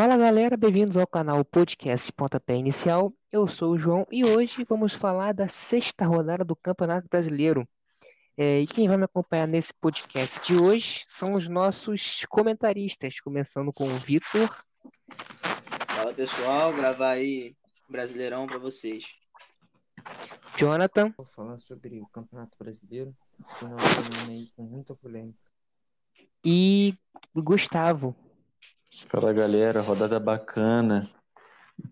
Fala galera, bem-vindos ao canal Podcast Pontapé Inicial. Eu sou o João e hoje vamos falar da sexta rodada do Campeonato Brasileiro. É, e quem vai me acompanhar nesse podcast de hoje são os nossos comentaristas, começando com o Vitor. Fala pessoal, gravar aí Brasileirão para vocês. Jonathan. Vou falar sobre o Campeonato Brasileiro, esse final de semana aí com muita polêmica. E Gustavo. Fala galera, rodada bacana,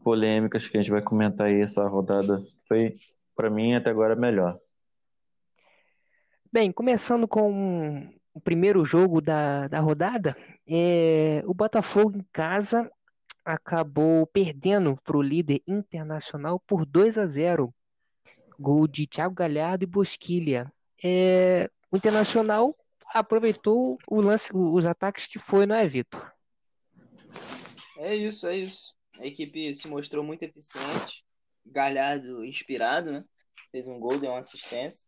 polêmicas que a gente vai comentar aí. Essa rodada foi, para mim, até agora melhor. Bem, começando com o primeiro jogo da, da rodada, é, o Botafogo em casa acabou perdendo para o líder internacional por 2 a 0. Gol de Thiago Galhardo e Bosquilha. É, o Internacional aproveitou o lance, os ataques que foi, não é, Vitor? É isso, é isso. A equipe se mostrou muito eficiente. Galhardo inspirado, né? Fez um gol, deu uma assistência.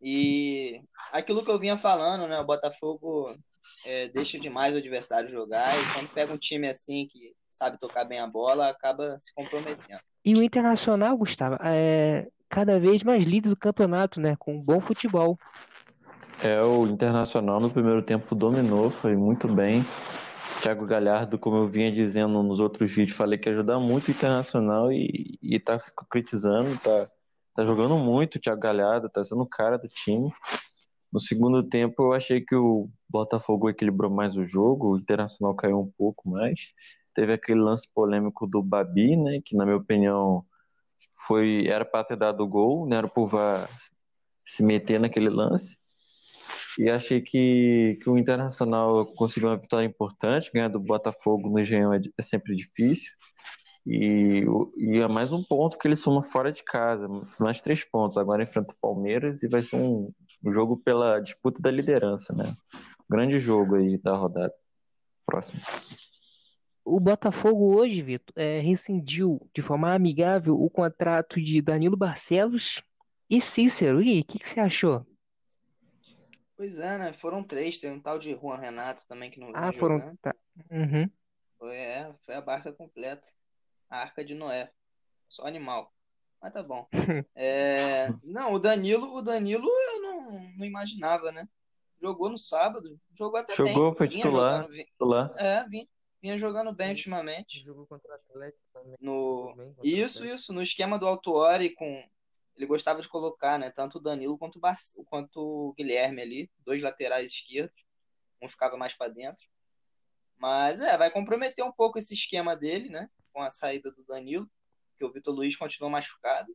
E aquilo que eu vinha falando, né? O Botafogo é, deixa demais o adversário jogar e quando pega um time assim que sabe tocar bem a bola, acaba se comprometendo. E o Internacional, Gustavo, é cada vez mais líder do campeonato, né? Com um bom futebol. É, o Internacional no primeiro tempo dominou, foi muito bem. Thiago Galhardo, como eu vinha dizendo nos outros vídeos, falei que ajuda muito o Internacional e, e tá se concretizando, tá, tá jogando muito o Thiago Galhardo, tá sendo o cara do time. No segundo tempo, eu achei que o Botafogo equilibrou mais o jogo, o Internacional caiu um pouco mais. Teve aquele lance polêmico do Babi, né, que na minha opinião foi era para ter dado o gol, né, era por se meter naquele lance. E achei que, que o Internacional conseguiu uma vitória importante, ganhar do Botafogo no Engenhão é, é sempre difícil. E, e é mais um ponto que ele soma fora de casa, mais três pontos. Agora enfrenta o Palmeiras e vai ser um, um jogo pela disputa da liderança, né? Grande jogo aí da rodada. Próximo. O Botafogo hoje, Vitor, é, rescindiu de forma amigável o contrato de Danilo Barcelos e Cícero. E o que, que você achou? Pois é, né? Foram três. Tem um tal de Juan Renato também que não Ah, foram. Tá. Uhum. Foi, é, foi a barca completa. A arca de Noé. Só animal. Mas tá bom. É, não, o Danilo, o Danilo eu não, não imaginava, né? Jogou no sábado, jogou até bem. Jogou, foi Vinha titular. jogando, vi- Titular. é, vinha, vinha jogando bem ultimamente. Jogou contra o Atlético também. No, jogou isso, isso, no esquema do Autuori com ele gostava de colocar, né, tanto o Danilo quanto o, Bar... quanto o Guilherme ali, dois laterais esquerdos, um ficava mais para dentro. Mas é, vai comprometer um pouco esse esquema dele, né, com a saída do Danilo, que o Vitor Luiz continua machucado.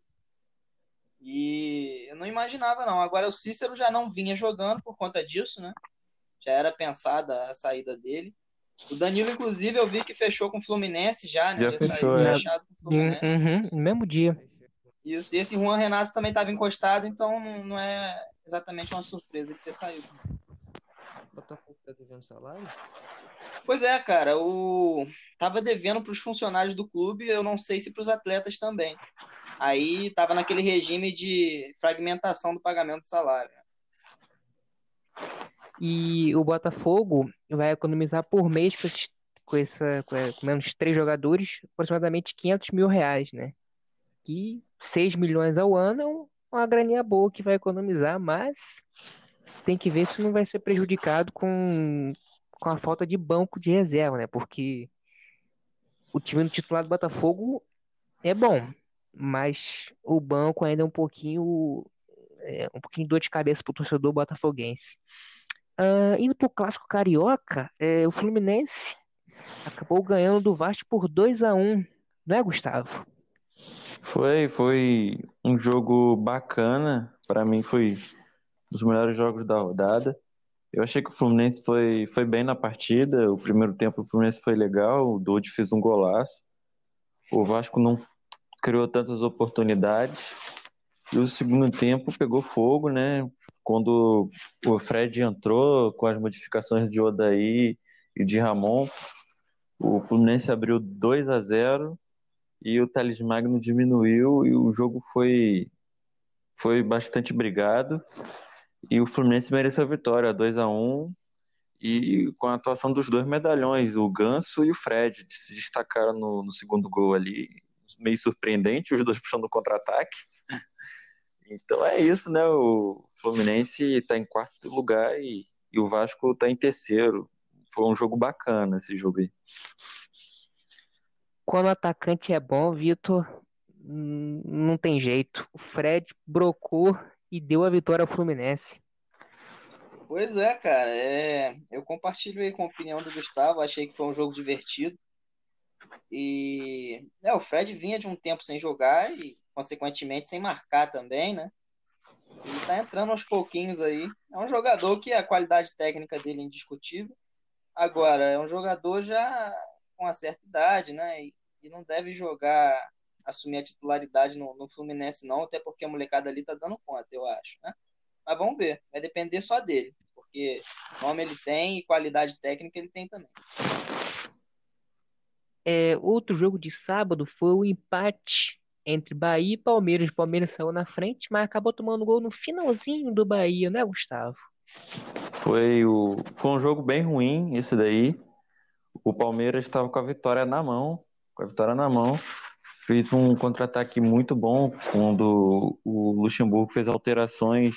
E eu não imaginava não. Agora o Cícero já não vinha jogando por conta disso, né? Já era pensada a saída dele. O Danilo, inclusive, eu vi que fechou com o Fluminense já, né? Já Já, fechou, saiu é. fechado com o Fluminense. Uhum, no mesmo dia. Isso. E esse Juan Renato também estava encostado, então não, é exatamente uma surpresa ele ter saído. O Botafogo tá devendo salário? Pois é, cara, o tava devendo para os funcionários do clube, eu não sei se para os atletas também. Aí tava naquele regime de fragmentação do pagamento do salário. E o Botafogo vai economizar por mês com, esses- com essa, com, com menos três jogadores, aproximadamente 500 mil reais, né? Que 6 milhões ao ano é um- uma graninha boa que vai economizar, mas tem que ver se não vai ser prejudicado com, com a falta de banco de reserva, né? Porque o time do titular do Botafogo é bom, mas o banco ainda é um pouquinho, é, um pouquinho dor de cabeça pro torcedor botafoguense. Ah, indo pro clássico carioca, é, o Fluminense acabou ganhando do Vasco por 2 a 1 não é, Gustavo? Foi, foi um jogo bacana. Para mim foi um dos melhores jogos da rodada. Eu achei que o Fluminense foi, foi bem na partida. O primeiro tempo o Fluminense foi legal. O Dodi fez um golaço. O Vasco não criou tantas oportunidades. E o segundo tempo pegou fogo, né? Quando o Fred entrou com as modificações de Odaí e de Ramon, o Fluminense abriu 2 a 0 e o Thales Magno diminuiu e o jogo foi foi bastante brigado e o Fluminense mereceu a vitória, 2 a 1 e com a atuação dos dois medalhões, o Ganso e o Fred, se destacaram no, no segundo gol ali, meio surpreendente, os dois puxando o contra-ataque. Então é isso, né? O Fluminense está em quarto lugar e, e o Vasco está em terceiro. Foi um jogo bacana esse jogo aí. Quando o atacante é bom, Vitor, hum, não tem jeito. O Fred brocou e deu a vitória ao Fluminense. Pois é, cara. É... Eu compartilho aí com a opinião do Gustavo. Achei que foi um jogo divertido. E é, o Fred vinha de um tempo sem jogar e, consequentemente, sem marcar também, né? Ele tá entrando aos pouquinhos aí. É um jogador que a qualidade técnica dele é indiscutível. Agora, é um jogador já com uma certa idade, né? E, e não deve jogar, assumir a titularidade no, no Fluminense, não, até porque a molecada ali tá dando conta, eu acho, né? Mas vamos ver, vai depender só dele, porque nome ele tem e qualidade técnica ele tem também. É, outro jogo de sábado foi o empate entre Bahia e Palmeiras. O Palmeiras saiu na frente, mas acabou tomando gol no finalzinho do Bahia, né, Gustavo? Foi, o, foi um jogo bem ruim esse daí. O Palmeiras estava com a vitória na mão, com a vitória na mão. Fez um contra-ataque muito bom quando o Luxemburgo fez alterações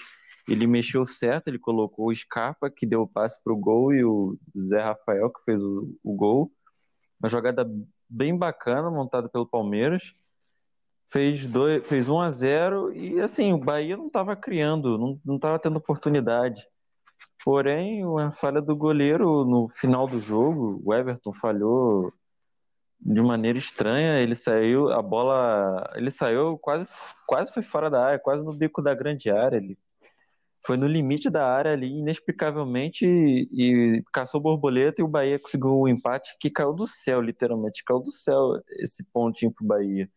ele mexeu certo, ele colocou o Scarpa, que deu o passe para o gol, e o Zé Rafael, que fez o, o gol. Uma jogada bem bacana, montada pelo Palmeiras. Fez, dois, fez 1 a 0 e assim, o Bahia não estava criando, não estava tendo oportunidade. Porém, uma falha do goleiro no final do jogo, o Everton falhou de maneira estranha, ele saiu, a bola, ele saiu quase, quase foi fora da área, quase no bico da grande área, ele foi no limite da área ali, inexplicavelmente, e, e caçou borboleta e o Bahia conseguiu o um empate que caiu do céu, literalmente, caiu do céu esse pontinho pro Bahia.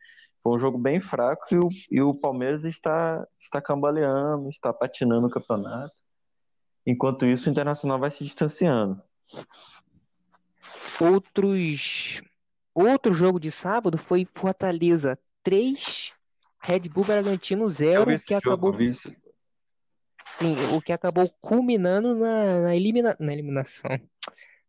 Foi um jogo bem fraco e o, e o Palmeiras está, está cambaleando, está patinando o campeonato. Enquanto isso, o Internacional vai se distanciando. Outros... Outro jogo de sábado foi Fortaleza 3, Red Bull Bragantino 0, que jogo, acabou... Sim, o que acabou culminando na, na, elimina, na eliminação,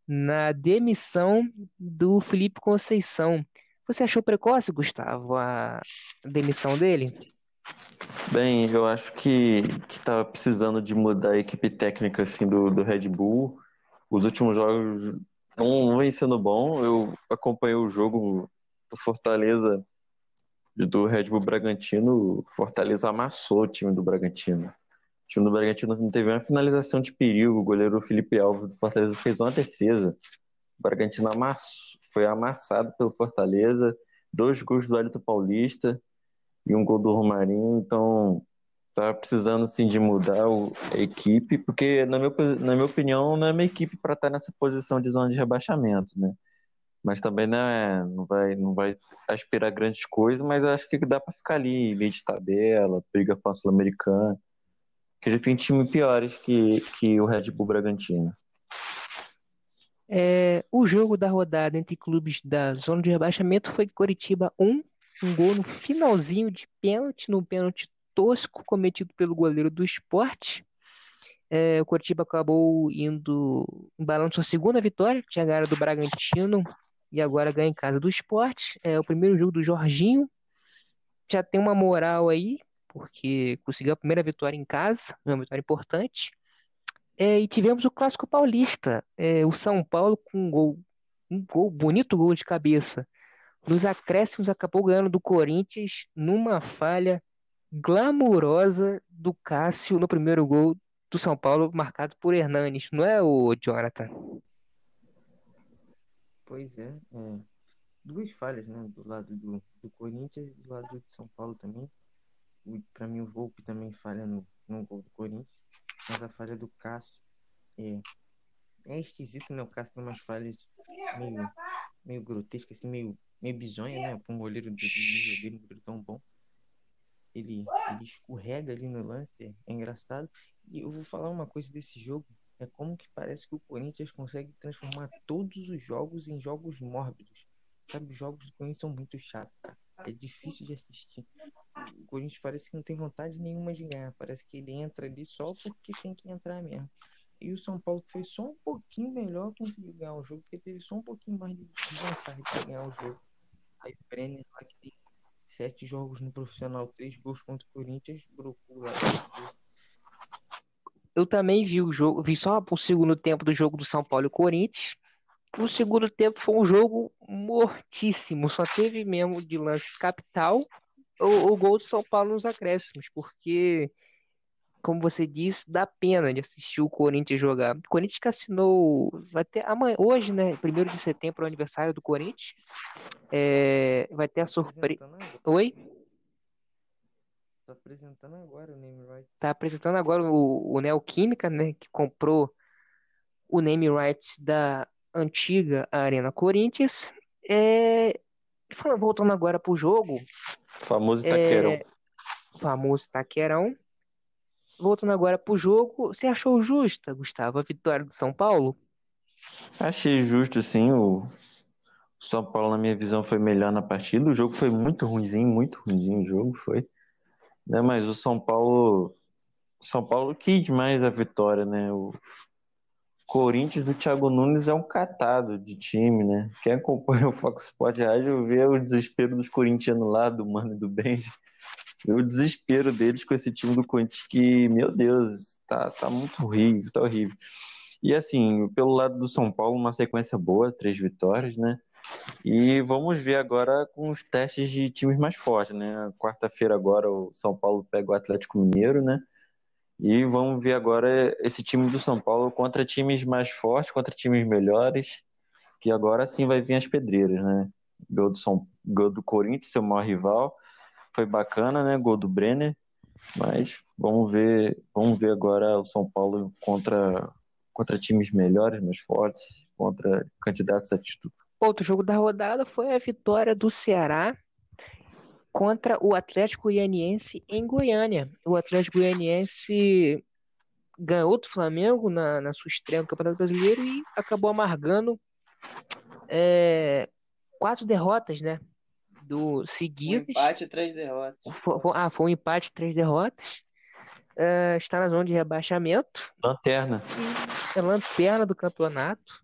na demissão do Felipe Conceição. Você achou precoce, Gustavo, a demissão dele? Bem, eu acho que estava precisando de mudar a equipe técnica assim, do, do Red Bull. Os últimos jogos não, vem sendo bom. Eu acompanhei o jogo do Fortaleza do Red Bull Bragantino. Fortaleza amassou o time do Bragantino. O time do Bragantino não teve uma finalização de perigo. O goleiro Felipe Alves do Fortaleza fez uma defesa. O Bragantino amassou, foi amassado pelo Fortaleza. Dois gols do Alito Paulista e um gol do Romarinho. Então, tá precisando sim de mudar o, a equipe, porque na minha, na minha opinião não é uma equipe para estar tá nessa posição de zona de rebaixamento, né? Mas também não, é, não, vai, não vai aspirar grandes coisas, mas acho que dá para ficar ali, meio de tabela, briga com a Sul-Americana que ele tem time piores que, que o Red Bull Bragantino. É, o jogo da rodada entre clubes da zona de rebaixamento foi Coritiba 1, um gol no finalzinho de pênalti, num pênalti tosco cometido pelo goleiro do esporte. É, o Coritiba acabou indo embalando sua segunda vitória, tinha ganhado do Bragantino e agora ganha em casa do esporte. É o primeiro jogo do Jorginho, já tem uma moral aí, porque conseguiu a primeira vitória em casa, uma vitória importante. É, e tivemos o Clássico Paulista, é, o São Paulo com um gol, um gol, bonito gol de cabeça. Nos acréscimos acabou ganhando do Corinthians numa falha glamurosa do Cássio no primeiro gol do São Paulo, marcado por Hernanes, não é o Jonathan? Pois é, é. duas falhas, né, do lado do, do Corinthians e do lado de São Paulo também para mim o Volpe também falha no, no gol do Corinthians, mas a falha do Cássio é, é esquisito, né? O Cássio tem umas falhas meio, meio grotescas, assim, meio, meio bizonha, né? Para um goleiro um goleiro tão bom. Ele, ele escorrega ali no lance, é, engraçado. E eu vou falar uma coisa desse jogo, é como que parece que o Corinthians consegue transformar todos os jogos em jogos mórbidos. Sabe, os jogos do Corinthians são muito chatos, cara. É difícil de assistir o Corinthians parece que não tem vontade nenhuma de ganhar. Parece que ele entra ali só porque tem que entrar mesmo. e o São Paulo fez só um pouquinho melhor conseguiu ganhar o jogo, porque teve só um pouquinho mais de vantagem para ganhar o jogo. Aí o Brenner lá que tem sete jogos no profissional, três gols contra o Corinthians, brocou. Eu também vi o jogo, vi só o segundo tempo do jogo do São Paulo e Corinthians. O segundo tempo foi um jogo mortíssimo, só teve mesmo de lance capital o, o gol do São Paulo nos acréscimos, porque, como você disse, dá pena de assistir o Corinthians jogar. O Corinthians que assinou, vai ter amanhã, hoje, né, primeiro de setembro, é o aniversário do Corinthians, é, vai ter a surpresa. Oi? Tá apresentando agora o name rights. Tá apresentando agora o, o Neoquímica, né? Que comprou o name rights da antiga Arena Corinthians. É, voltando agora pro jogo. Famoso Taquerão. É, famoso Taquerão. Voltando agora pro jogo, você achou justa, Gustavo, a vitória do São Paulo? Achei justo, sim. O São Paulo, na minha visão, foi melhor na partida. O jogo foi muito ruimzinho, muito ruimzinho o jogo foi né? Mas o São Paulo, São Paulo quis mais a vitória, né? O Corinthians do Thiago Nunes é um catado de time, né? Quem acompanha o Fox Sport Rádio vê o desespero dos corintianos lá, do Mano e do Benji. O desespero deles com esse time do Corinthians que, meu Deus, tá, tá muito horrível, tá horrível. E assim, pelo lado do São Paulo, uma sequência boa, três vitórias, né? E vamos ver agora com os testes de times mais fortes, né? Quarta-feira agora o São Paulo pega o Atlético Mineiro, né? E vamos ver agora esse time do São Paulo contra times mais fortes, contra times melhores, que agora sim vai vir as pedreiras, né? Gol do, São... Gol do Corinthians, seu maior rival, foi bacana, né? Gol do Brenner, mas vamos ver, vamos ver agora o São Paulo contra contra times melhores, mais fortes, contra candidatos a título. Outro jogo da rodada foi a vitória do Ceará contra o Atlético Goianiense em Goiânia. O Atlético Goianiense ganhou do Flamengo na, na sua estreia no Campeonato Brasileiro e acabou amargando é, quatro derrotas, né? Do seguidas. Um empate e três derrotas. ah, foi um empate e três derrotas. Uh, está na zona de rebaixamento. Lanterna. E é lanterna do campeonato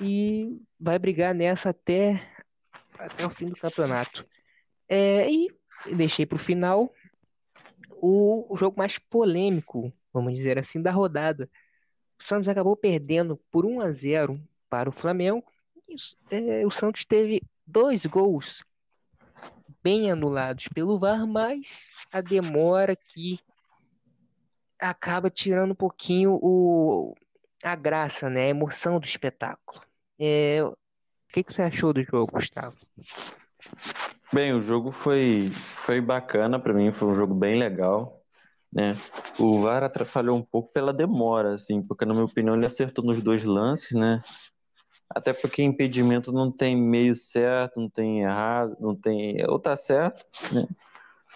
e vai brigar nessa até, até o fim do campeonato. É, e deixei para o final o, o jogo mais polêmico, vamos dizer assim, da rodada. O Santos acabou perdendo por 1 a 0 para o Flamengo. E, é, o Santos teve dois gols bem anulados pelo VAR, mas a demora que acaba tirando um pouquinho o, a graça, né? A emoção do espetáculo. É, o que, que você achou do jogo, Gustavo? Bem, o jogo foi, foi bacana para mim, foi um jogo bem legal. Né? O VAR atrapalhou um pouco pela demora, assim, porque na minha opinião ele acertou nos dois lances, né? Até porque impedimento não tem meio certo, não tem errado, não tem. Ou tá certo, né?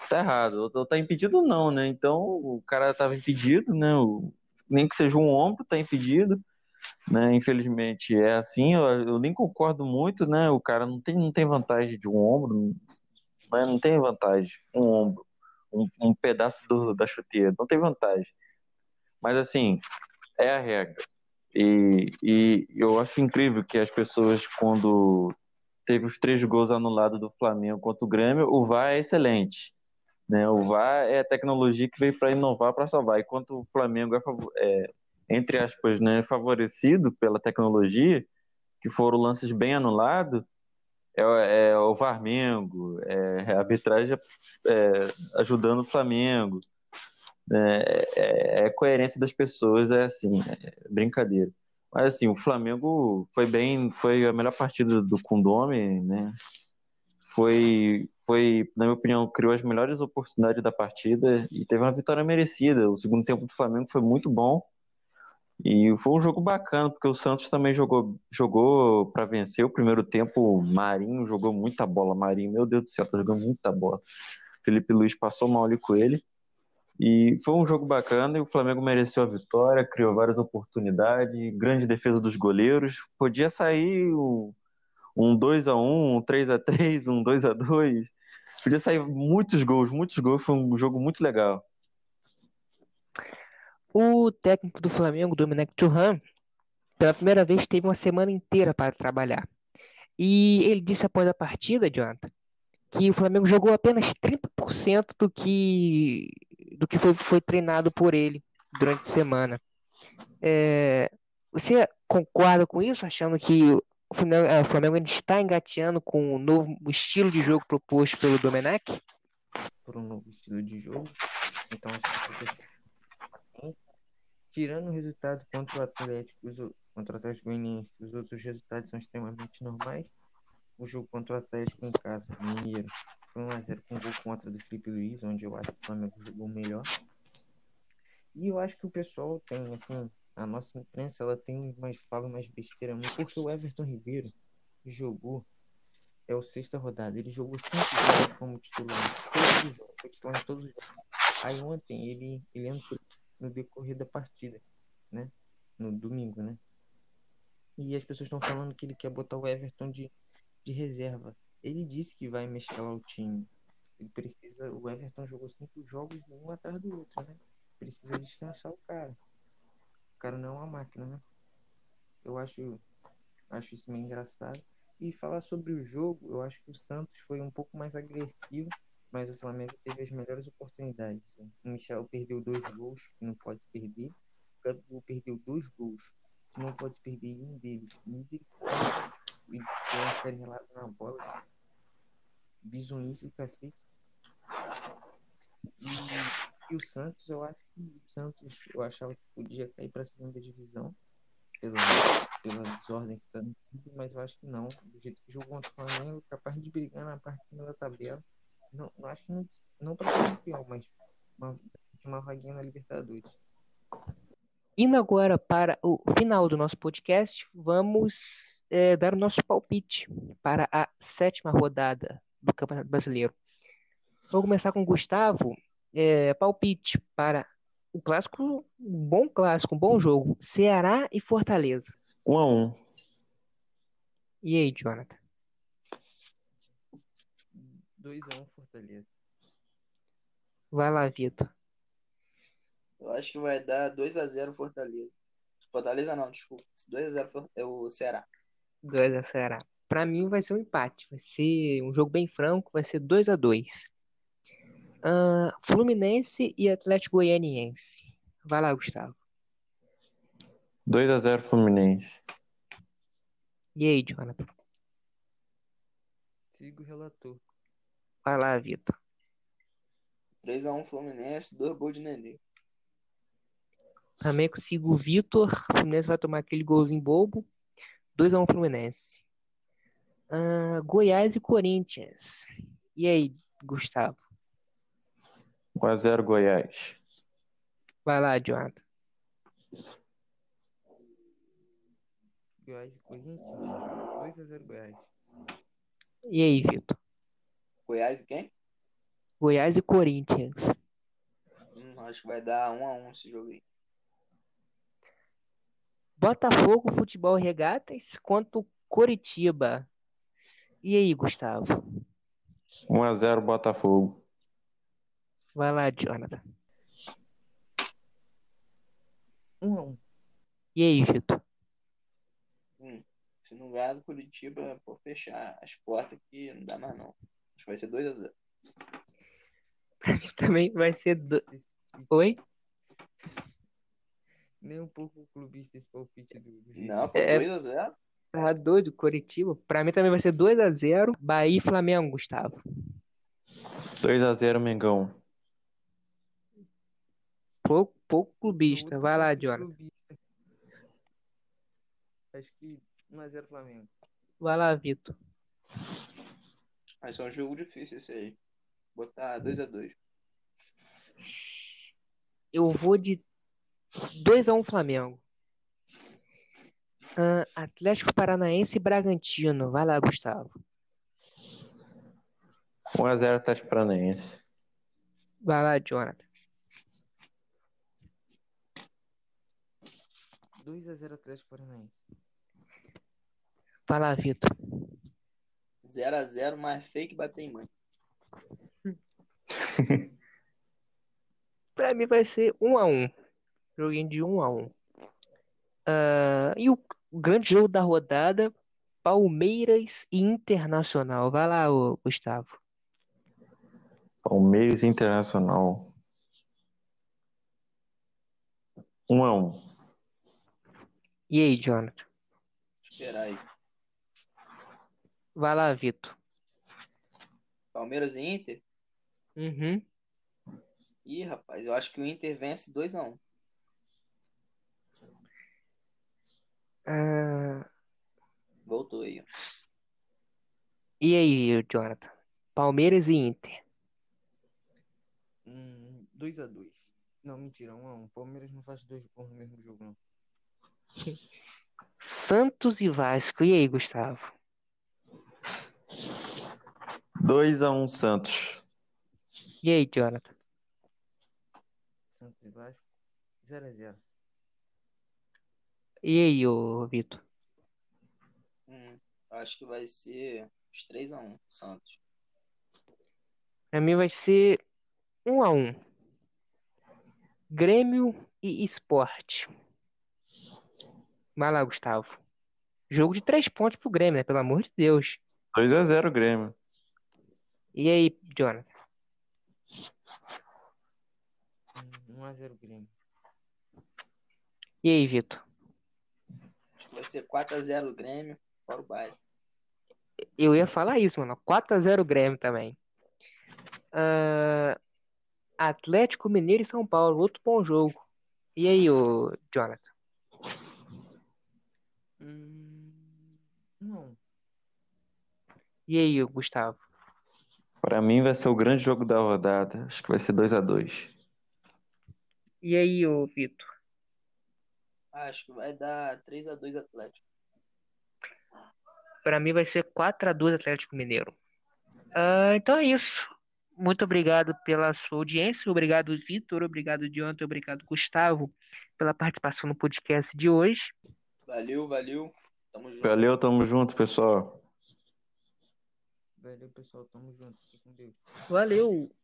Tá errado, ou tá impedido não, né? Então o cara tava impedido, né? O... Nem que seja um ombro, tá impedido né? Infelizmente é assim, eu, eu, nem concordo muito, né? O cara não tem, não tem vantagem de um ombro, né? não tem vantagem, um ombro, um, um pedaço do, da chuteira, não tem vantagem. Mas assim, é a regra. E, e eu acho incrível que as pessoas, quando teve os três gols anulados do Flamengo contra o Grêmio, o VAR é excelente. Né? O VAR é a tecnologia que veio para inovar, para salvar. Enquanto o Flamengo é, é, entre aspas, né, favorecido pela tecnologia, que foram lances bem anulados, é, é o Flamengo, é a arbitragem é, ajudando o Flamengo. É, é, é, coerência das pessoas, é assim, é brincadeira. Mas assim, o Flamengo foi bem, foi a melhor partida do Kundome, né? Foi, foi, na minha opinião, criou as melhores oportunidades da partida e teve uma vitória merecida. O segundo tempo do Flamengo foi muito bom e foi um jogo bacana, porque o Santos também jogou, jogou para vencer o primeiro tempo. O Marinho jogou muita bola. Marinho, meu Deus do céu, tá jogando muita bola. Felipe Luiz passou mal ali com ele. E foi um jogo bacana e o Flamengo mereceu a vitória, criou várias oportunidades, grande defesa dos goleiros. Podia sair um 2 a 1 um 3 a 3 um 2 a 2 Podia sair muitos gols, muitos gols. Foi um jogo muito legal. O técnico do Flamengo, Domenech Thuram, pela primeira vez teve uma semana inteira para trabalhar. E ele disse após a partida, Jonathan, que o Flamengo jogou apenas 30% do que, do que foi, foi treinado por ele durante a semana. É, você concorda com isso, achando que o Flamengo, é, Flamengo ainda está engateando com o novo estilo de jogo proposto pelo Domenech? por um novo estilo de jogo. Então. Tirando o resultado contra o Atlético, os contra o Atlético Goianiense, os outros resultados são extremamente normais. O jogo contra o Atlético em casa, Mineiro, foi 1x0 com gol contra do Felipe Luiz, onde eu acho que o Flamengo jogou melhor. E eu acho que o pessoal tem, assim, a nossa imprensa, ela tem mais fala mais besteira, porque o Everton Ribeiro jogou, é o sexta rodada, ele jogou cinco jogos como titular, todos os jogos, foi titular em todos os jogos. Aí ontem ele, ele entrou no decorrer da partida, né? No domingo, né? E as pessoas estão falando que ele quer botar o Everton de, de reserva. Ele disse que vai mesclar o time. Ele precisa. O Everton jogou cinco jogos um atrás do outro, né? Precisa descansar o cara. O cara não é uma máquina, né? Eu acho, acho isso meio engraçado. E falar sobre o jogo, eu acho que o Santos foi um pouco mais agressivo, mas o Flamengo teve as melhores oportunidades. O Michel perdeu dois gols, que não pode perder. O Gabigol perdeu dois gols, que não pode perder um deles. Misericórdia. Ele ficou acanelado na bola. Bizonhice do cacete. E, e o Santos, eu acho que o Santos, eu achava que podia cair para a segunda divisão pela, pela desordem que está no clube, mas eu acho que não. Do jeito que jogou contra o Flamengo, capaz de brigar na parte de cima da tabela. Não, acho que não, não para ser campeão, mas uma, uma vaguinha na Libertadores. Indo agora para o final do nosso podcast, vamos é, dar o nosso palpite para a sétima rodada do Campeonato Brasileiro. Vou começar com o Gustavo. É, palpite para o clássico, um bom clássico, um bom jogo. Ceará e Fortaleza. 1 a 1 E aí, Jonathan? 2x1 Fortaleza. Vai lá, Vitor. Eu acho que vai dar 2x0 Fortaleza. Fortaleza não, desculpa. 2x0 é o Ceará. 2 a Ceará. Para mim vai ser um empate. Vai ser um jogo bem franco, vai ser 2 a 2 Ah, Fluminense e Atlético Goianiense. Vai lá, Gustavo. 2 a 0 Fluminense. E aí, Jonathan? Sigo o relator. Vai lá, Vitor. 3x1 Fluminense, 2 gols de Nenê. Também consigo o Vitor. O Fluminense vai tomar aquele golzinho bobo. 2x1 Fluminense. Ah, Goiás e Corinthians. E aí, Gustavo? 1 a 0 Goiás. Vai lá, Jonathan. Goiás e Corinthians. 2x0 Goiás. E aí, Vitor? Goiás e quem? Goiás e Corinthians. Hum, acho que vai dar 1x1 esse jogo aí. Botafogo, Futebol Regatas contra o Coritiba. E aí, Gustavo? 1 a 0 Botafogo. Vai lá, Jonathan. 1x1. E aí, Vitor? Hum, se não ganhar do Curitiba, por fechar as portas aqui, não dá mais não. Acho que vai ser 2x0. Também vai ser. Do... Oi? Nem um pouco clubista esse palpite do, Não, pô, É. 2x0. Tá doido, Coritiba. Pra mim também vai ser 2 a 0 Bahia e Flamengo, Gustavo. 2 a 0 Mengão. Pouco, pouco clubista. Vai lá, Jonathan. clubista. Acho que 1x0 Flamengo. Vai lá, Vitor. Mas é um jogo difícil esse aí. Botar 2x2. Eu vou de 2 a 1 Flamengo. Ah, Atlético Paranaense e Bragantino. Vai lá, Gustavo. 1 a 0 Atlético Paranaense. Vai lá, Jonathan. 2x0 Atlético Paranaense. Vai lá, Vitor. 0x0, mais fake bater em mãe. Pra mim vai ser 1 a 1 Joguinho de 1 a 1 Ah, e o grande jogo da rodada, Palmeiras e Internacional. Vai lá, ô, Gustavo. Palmeiras Internacional. Um a um. E aí, Jonathan? Esperar aí. Vai lá, Vitor. Palmeiras e Inter? Uhum. Ih, rapaz, eu acho que o Inter vence 2x1. Ah, Voltou aí. e aí, Jonathan? Palmeiras e Inter. Hum, 2x2. Não, mentira, 1x1. Palmeiras não faz dois gols no mesmo jogo, não. Santos e Vasco. E aí, Gustavo? 2 a 1 Santos. E aí, Jonathan? Santos e Vasco, 0x0. E aí, ô Vitor? Hum, acho que vai ser os 3x1, Santos. Pra mim vai ser 1 a 1 Grêmio e Sport. Vai lá, Gustavo. Jogo de três pontos pro Grêmio, né? Pelo amor de Deus. 2 a 0 Grêmio. E aí, Jonathan? Hum, 1x0 Grêmio. E aí, Vitor? Vai ser 4x0 Grêmio, fora o baile. Eu ia falar isso, mano. 4x0 Grêmio também. Ah, Atlético Mineiro e São Paulo. Outro bom jogo. E aí, ô Jonathan? Hum, 1x1. E aí, ô Gustavo? Pra mim vai ser o grande jogo da rodada. Acho que vai ser 2 a 2 E aí, ô Vitor? Acho que vai dar 3x2 Atlético. Pra mim vai ser 4x2 Atlético Mineiro. Ah, então é isso. Muito obrigado pela sua audiência. Obrigado, Vitor. Obrigado, Jonathan. Obrigado, Gustavo, pela participação no podcast de hoje. Valeu, valeu. Tamo junto. Valeu, tamo junto, pessoal. Valeu, pessoal. Tamo junto. Fique com Deus. Valeu!